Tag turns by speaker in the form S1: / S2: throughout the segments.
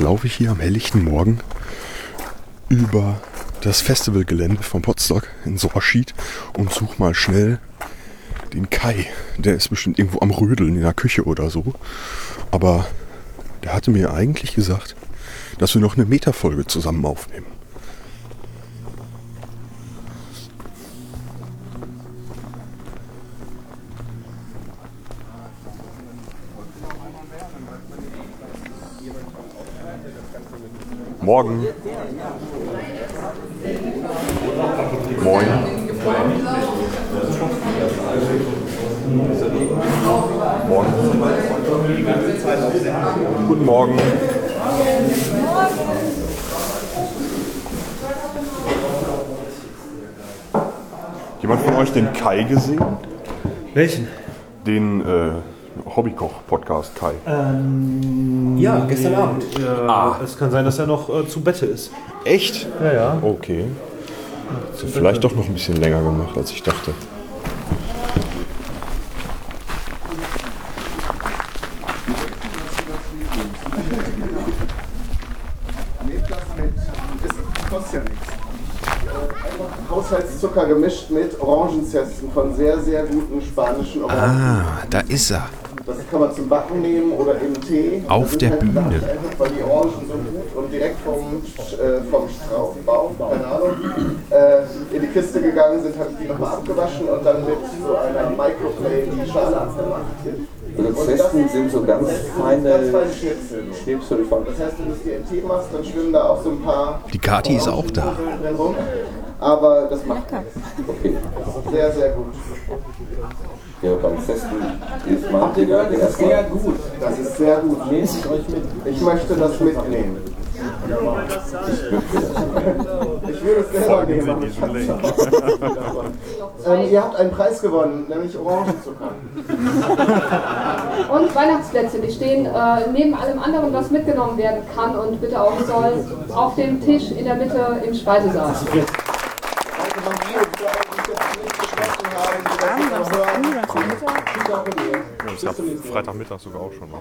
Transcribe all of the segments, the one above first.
S1: laufe ich hier am helllichten Morgen über das Festivalgelände von Potsdok in Sorschied und suche mal schnell den Kai. Der ist bestimmt irgendwo am Rödeln in der Küche oder so. Aber der hatte mir eigentlich gesagt, dass wir noch eine Metafolge zusammen aufnehmen. Morgen. Moin. Morgen. Guten Morgen. Jemand von euch den Kai gesehen?
S2: Welchen?
S1: Den äh, Hobbykoch-Podcast Kai.
S2: Ja, gestern Abend. ah. Es kann sein, dass er noch äh, zu Bette ist.
S1: Echt?
S2: Ja, ja.
S1: Okay. Du vielleicht doch noch ein bisschen länger gemacht, als ich dachte.
S3: Nehmt das mit. Es kostet ja nichts. Einfach Haushaltszucker gemischt mit Orangenzesten von sehr, sehr guten spanischen Orangen.
S4: Ah, da ist er.
S3: Das kann man zum Backen nehmen oder im Tee.
S4: Auf der
S3: halt
S4: Bühne.
S3: Einfach, weil die Orangen so gut und direkt vom, äh, vom Strauch, Baum, keine Ahnung, äh, in die Kiste gegangen sind, habe ich die nochmal abgewaschen und dann mit so einer Microplane die Schale abgemacht.
S5: Also Zesten sind so ganz
S3: Ganz
S5: feine
S3: Schnipsel. Das heißt, wenn du es dir im Tee machst, dann schwimmen da auch so ein paar
S4: Die Kati ist auch da.
S3: rum. Aber das macht nichts.
S5: Okay.
S3: Sehr, sehr gut.
S5: Ja, beim Zesten ist man. Habt ihr gehört, das ist sehr gut.
S3: Das ist sehr gut.
S5: Nehmt es euch mit.
S3: Ich möchte das mitnehmen. Ich würde es selber nehmen. ähm, ihr habt einen Preis gewonnen, nämlich Orangenzucker.
S6: Und Weihnachtsplätze, die stehen äh, neben allem anderen, was mitgenommen werden kann und bitte auch soll, auf dem Tisch in der Mitte im Speisesaal.
S3: Tschüss.
S1: Ich habe Freitagmittag sogar auch schon was.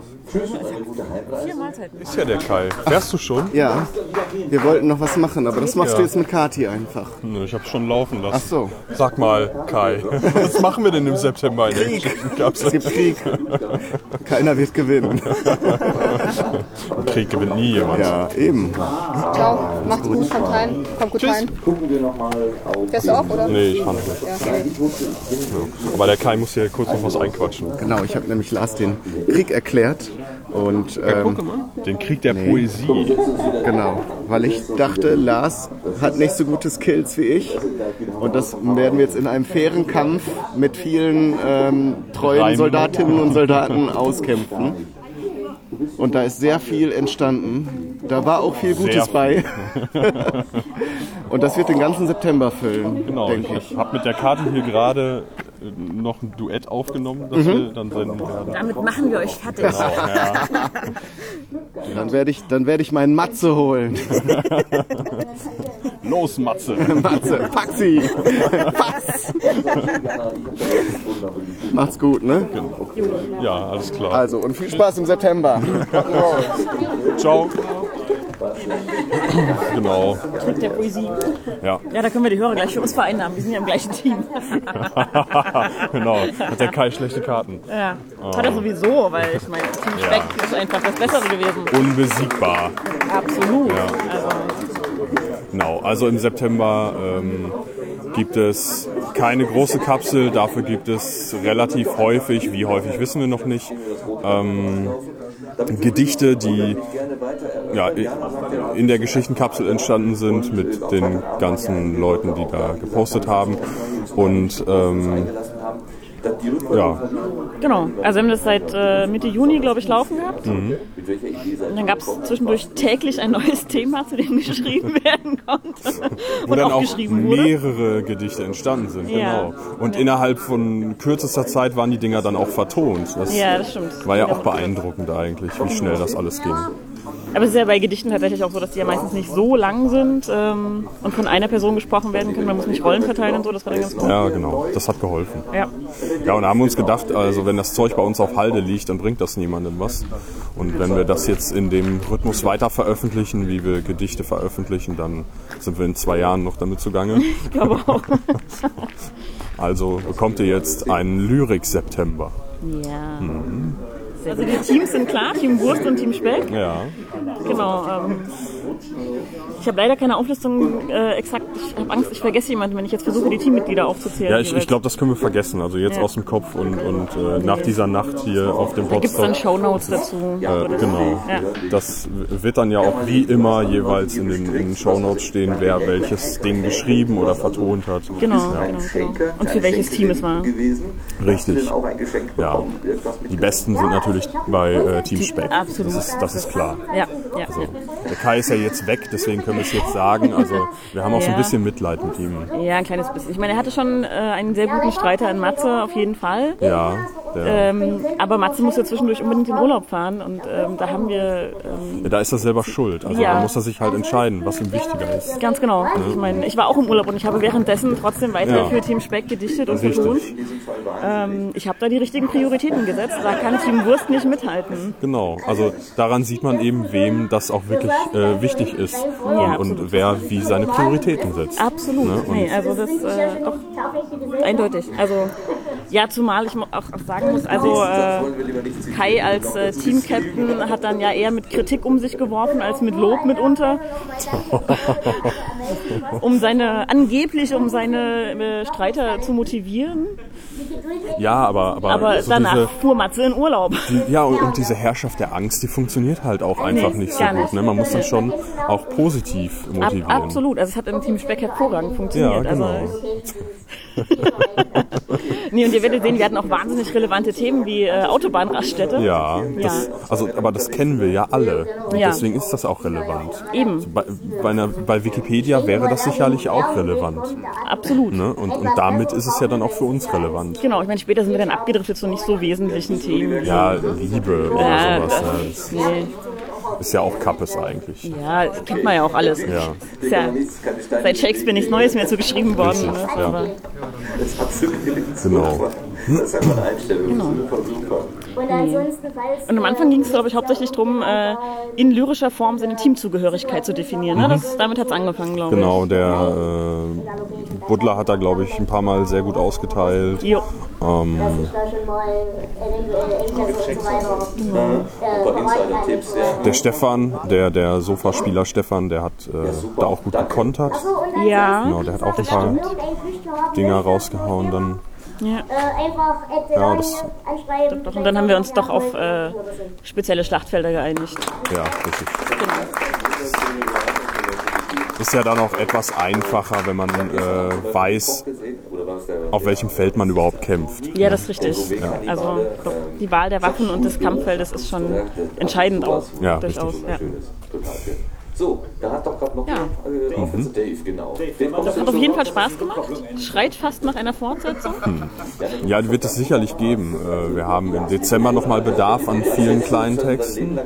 S5: Gute Heimreise.
S1: Ist ja der Kai. Fährst du schon?
S7: Ja, wir wollten noch was machen, aber das machst
S1: Ja.
S7: du jetzt mit Kati einfach.
S1: Nö, ich habe schon laufen lassen.
S7: Ach so,
S1: Sag mal, Kai, was machen wir denn im September
S7: Krieg. Es gibt Krieg. Keiner wird gewinnen.
S1: Krieg gewinnt nie jemand.
S7: Ja, eben.
S6: Ciao, macht's gut, kommt rein, kommt gut rein.
S5: Gucken wir nochmal auf.
S6: Fährst du auch, oder?
S1: Nee, ich fand nicht.
S6: Ja.
S1: Aber der Kai muss hier kurz noch was einquatschen.
S7: Genau, ich habe nämlich Lars den Krieg erklärt. Und ähm,
S1: Den Krieg der Poesie.
S7: genau, weil ich dachte, Lars hat nicht so gute Skills wie ich. Und das werden wir jetzt in einem fairen Kampf mit vielen ähm, treuen
S1: Reimen.
S7: Soldatinnen und Soldaten auskämpfen. Und da ist sehr viel entstanden. Da war auch viel Gutes
S1: Sehr viel.
S7: bei. und das wird den ganzen September füllen,
S1: Genau,
S7: denke
S1: ich
S7: ich.
S1: habe mit der Karte hier gerade noch ein Duett aufgenommen, das wir dann senden werden.
S8: Damit machen wir euch fertig.
S1: Genau, ja.
S7: Dann werde ich, dann werde ich meinen Matze holen.
S1: Los, Matze!
S7: Matze, pack sie! Pass! Macht's gut, ne?
S1: Ja, alles klar.
S7: Also, und viel Spaß im September.
S1: Ciao! Genau,
S8: Krieg der Poesie.
S1: ja.
S8: Ja, da können wir die Hörer gleich für uns vereinnahmen. Wir sind ja im gleichen Team.
S1: genau. Hat der Kai schlechte Karten.
S8: ja. Hat er sowieso, weil ich meine, Team Speck ist einfach das Bessere gewesen.
S1: Unbesiegbar.
S8: Absolut.
S1: Ja.
S8: Also,
S1: Genau, also im September ähm, gibt es keine große Kapsel, dafür gibt es relativ häufig, wie häufig wissen wir noch nicht, ähm, Gedichte, die ja, in der Geschichtenkapsel entstanden sind mit den ganzen Leuten, die da gepostet haben. Und ähm, ja,
S8: genau. Also wir haben das seit äh, Mitte Juni, glaube ich, laufen gehabt.
S1: Mhm.
S8: Und dann gab es zwischendurch täglich ein neues Thema, zu dem geschrieben werden konnte.
S1: wo
S8: Und
S1: dann auch mehrere Gedichte entstanden sind.
S8: Ja.
S1: Genau. Und innerhalb von kürzester Zeit waren die Dinger dann auch vertont. Das
S8: Ja, das stimmt.
S1: war ja auch beeindruckend eigentlich, wie schnell das alles ging.
S8: Aber es ist ja bei Gedichten tatsächlich auch so, dass die ja meistens nicht so lang sind ähm, und von einer Person gesprochen werden können. Man muss nicht Rollen verteilen und so, das war dann ganz gut.
S1: Ja, genau. Das hat geholfen.
S8: Ja.
S1: Ja, und da haben wir uns gedacht, also wenn das Zeug bei uns auf Halde liegt, dann bringt das niemandem was. Und wenn wir das jetzt in dem Rhythmus weiter veröffentlichen, wie wir Gedichte veröffentlichen, dann sind wir in zwei Jahren noch damit zugange.
S8: Ich glaube auch.
S1: Also bekommt ihr jetzt einen Lyrik-September.
S8: Ja. Also die Teams sind klar, Team Wurst und Team Speck.
S1: Ja.
S8: Genau. Ähm, ich habe leider keine Auflistung äh, exakt. Ich habe Angst, ich vergesse jemanden, wenn ich jetzt versuche, die Teammitglieder aufzuzählen.
S1: Ja, ich, ich glaube, das können wir vergessen. Also jetzt
S8: Ja.
S1: aus dem Kopf und, und äh, nach dieser Nacht hier auf dem
S8: da gibt es dann. Shownotes dazu.
S1: Äh, genau.
S8: Ja.
S1: Das wird dann ja auch wie immer jeweils in den, in den Shownotes stehen, wer welches Ding geschrieben oder vertont hat.
S8: Genau,
S1: Ja.
S8: genau, genau. Und für welches Team es war.
S1: Richtig. Ja. Die besten sind natürlich bei äh, Team Speck.
S8: Absolut.
S1: Das ist, das ist klar.
S8: Ja, ja.
S1: Also, der Kai ist ja jetzt weg, deswegen können wir es jetzt sagen. Also wir haben auch so ein
S8: Ja.
S1: bisschen Mitleid mit ihm.
S8: Ja, ein kleines bisschen. Ich meine, er hatte schon äh, einen sehr guten Streiter in Matze, auf jeden Fall.
S1: Ja,
S8: Ähm, aber Matze musste zwischendurch unbedingt in Urlaub fahren und ähm, da haben wir ähm,
S1: ja, da ist er selber schuld. Also
S8: Ja.
S1: da muss er sich halt entscheiden, was ihm wichtiger ist.
S8: ganz genau. Ich meine, ich war auch im Urlaub und ich habe währenddessen trotzdem weiter
S1: Ja.
S8: für Team Speck gedichtet und vertont. Ähm, ich habe da die richtigen Prioritäten gesetzt. Da kann Team Wurst nicht mithalten.
S1: Genau, also daran sieht man eben, wem das auch wirklich äh, wichtig ist und,
S8: Ja,
S1: und wer wie seine Prioritäten setzt.
S8: Absolut.
S1: Ne? Und
S8: Nee, also das äh, doch eindeutig. Also ja, zumal ich auch, sagen muss, also äh, Kai als äh, Team-Captain hat dann ja eher mit Kritik um sich geworfen als mit Lob mitunter. um seine, angeblich um seine äh, Streiter zu motivieren.
S1: ja, aber, aber,
S8: Aber
S1: so
S8: danach
S1: diese,
S8: fuhr Matze in Urlaub.
S1: die, ja, und, und diese Herrschaft der Angst, die funktioniert halt auch einfach
S8: Nee,
S1: nicht so gut.
S8: nicht.
S1: Ne? Man muss dann schon auch positiv
S8: Ab,
S1: motivieren.
S8: absolut. Also es hat im Team Speck hervorragend funktioniert.
S1: Ja, genau.
S8: Also, nee, und ihr werdet sehen, wir hatten auch wahnsinnig relevante Themen wie äh, Autobahnraststätte.
S1: Ja, das, also, aber das kennen wir ja alle. Und
S8: Ja.
S1: deswegen ist das auch relevant.
S8: Eben,
S1: Bei, bei, einer, bei Wikipedia wäre das sicherlich auch relevant.
S8: absolut.
S1: Ne? Und, und damit ist es ja dann auch für uns relevant.
S8: Genau, ich meine, später sind wir dann abgedriftet zu nicht so wesentlichen Themen.
S1: Ja, Liebe oder
S8: Ja,
S1: sowas.
S8: das-
S1: Ja,
S8: Nee.
S1: Ist ja auch Kappes eigentlich.
S8: Ja, das kennt man ja auch alles.
S1: Ja.
S8: Ja seit Shakespeare nichts Neues mehr zu geschrieben worden. Ne?
S1: ja.
S8: Aber,
S1: Genau.
S5: Das ist einfach eine Einstellung. Super, super.
S9: Und
S8: am Anfang ging es, glaube ich, hauptsächlich darum, äh, in lyrischer Form seine Teamzugehörigkeit zu definieren. Ne? Das, damit hat es angefangen, glaube ich.
S1: Genau, der äh, Butler hat da, glaube ich, ein paar Mal sehr gut ausgeteilt.
S8: Jo.
S1: Ähm, der Stefan, der, der Sofaspieler Stefan, der hat äh, da auch gut gekontert.
S8: Ja.
S1: Genau, der hat auch ein paar Dinger rausgehauen dann.
S8: ja.
S9: Äh,
S1: Ja, das-
S9: anschreiben.
S8: Doch, und dann haben wir uns doch auf äh, spezielle Schlachtfelder geeinigt.
S1: Ja, richtig. Ist ja dann auch etwas einfacher, wenn man äh, weiß, auf welchem Feld man überhaupt kämpft.
S8: Ja, das ist richtig. Also doch, die Wahl der Waffen und des Kampffeldes ist schon entscheidend auch.
S1: Ja,
S8: durchaus.
S1: richtig.
S8: Ja.
S5: So, da hat doch gerade noch
S8: Ja.
S5: äh, auf jetzt Dave, genau. Dave, du
S8: Hat auf jeden? Fall Spaß gemacht. Schreit fast nach einer Fortsetzung.
S1: Ja, die wird es sicherlich geben. Äh, Wir haben im Dezember nochmal Bedarf an vielen kleinen Texten.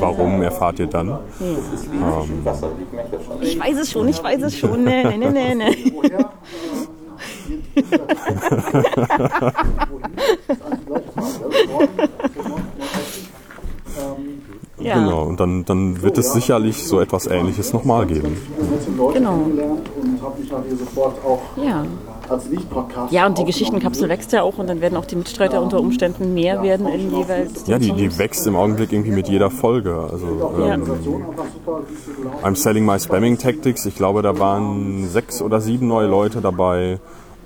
S1: Warum erfahrt ihr dann?
S5: Das schon.
S8: Ich weiß es schon, ich weiß es schon. Nee, nee, nee, nee, nee. Ja,
S1: Genau, und dann, dann wird es sicherlich so etwas Ähnliches nochmal geben.
S8: genau.
S10: und habe mich dann hier sofort auch
S8: Ja. ja, und die Geschichtenkapsel wächst ja auch und dann werden auch die Mitstreiter unter Umständen mehr werden in jeweils.
S1: Ja, die, die wächst im Augenblick irgendwie mit jeder Folge. Also
S8: Ja.
S1: ähm, I'm Selling My Spamming Tactics, ich glaube, da waren sechs oder sieben neue Leute dabei.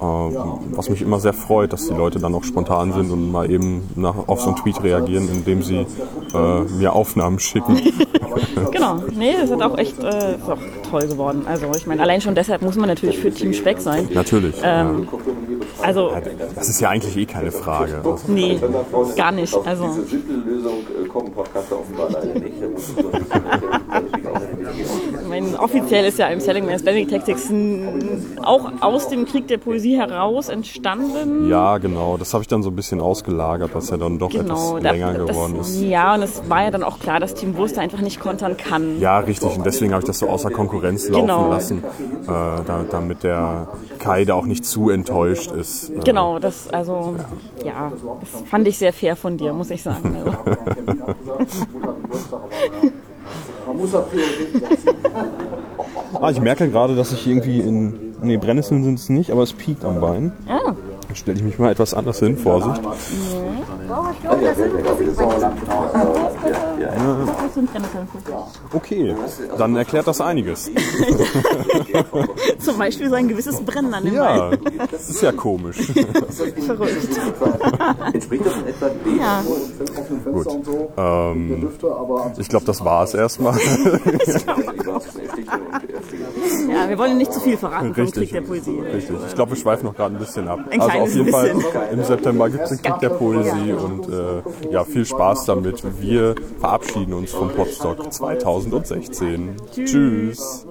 S1: Äh, was mich immer sehr freut, dass die Leute dann auch spontan sind und mal eben nach, auf so einen Tweet reagieren, indem sie äh, mir Aufnahmen schicken.
S8: Genau. Nee, es ist auch echt äh, ist auch toll geworden. Also ich meine, allein schon deshalb muss man natürlich für Team Speck sein.
S1: Natürlich.
S8: Ähm, also,
S1: ja. Das ist ja eigentlich eh keine Frage. Also,
S8: nee, gar nicht. Also, offiziell ist ja im Selling Man's Blending Tactics auch aus dem Krieg der Poesie heraus entstanden.
S1: Ja, genau. Das habe ich dann so ein bisschen ausgelagert, was ja dann doch
S8: Genau,
S1: etwas länger
S8: das,
S1: geworden ist.
S8: Ja, und es war ja dann auch klar, dass Team Wurst einfach nicht kontern kann.
S1: Ja, richtig. Und deswegen habe ich das so außer Konkurrenz laufen
S8: Genau.
S1: lassen, äh, da, damit der Kai da auch nicht zu enttäuscht ist. Äh,
S8: Genau, das, also, ja, das fand ich sehr fair von dir, muss ich sagen. Also.
S10: Man muss auch Prioritäten setzen.
S1: Ah, ich merke gerade, dass ich irgendwie in. Nee, Brennnesseln sind es nicht, aber es piekt am Bein.
S8: Ah.
S1: Dann stelle ich mich mal etwas anders hin, Vorsicht.
S8: Das sind Brennnesseln.
S1: Okay, dann erklärt das einiges.
S8: Zum Beispiel so ein gewisses Brennen an dem
S1: Ja,
S8: Bein.
S1: das ist ja komisch.
S8: Verrückt.
S5: Entspricht das in etwa dem?
S8: Ja.
S1: Gut.
S10: und so.
S1: Ähm, ich glaube, das war es erstmal.
S8: ja, wir wollen nicht zu viel verraten vom
S1: Richtig.
S8: Krieg der Poesie.
S1: Richtig. Ich glaube, wir schweifen noch gerade ein bisschen ab.
S8: Ein
S1: also auf jeden
S8: bisschen.
S1: Fall im September gibt es den Krieg der Poesie und äh, ja, viel Spaß damit. Wir verabschieden uns vom Podstock 2016. Tschüss.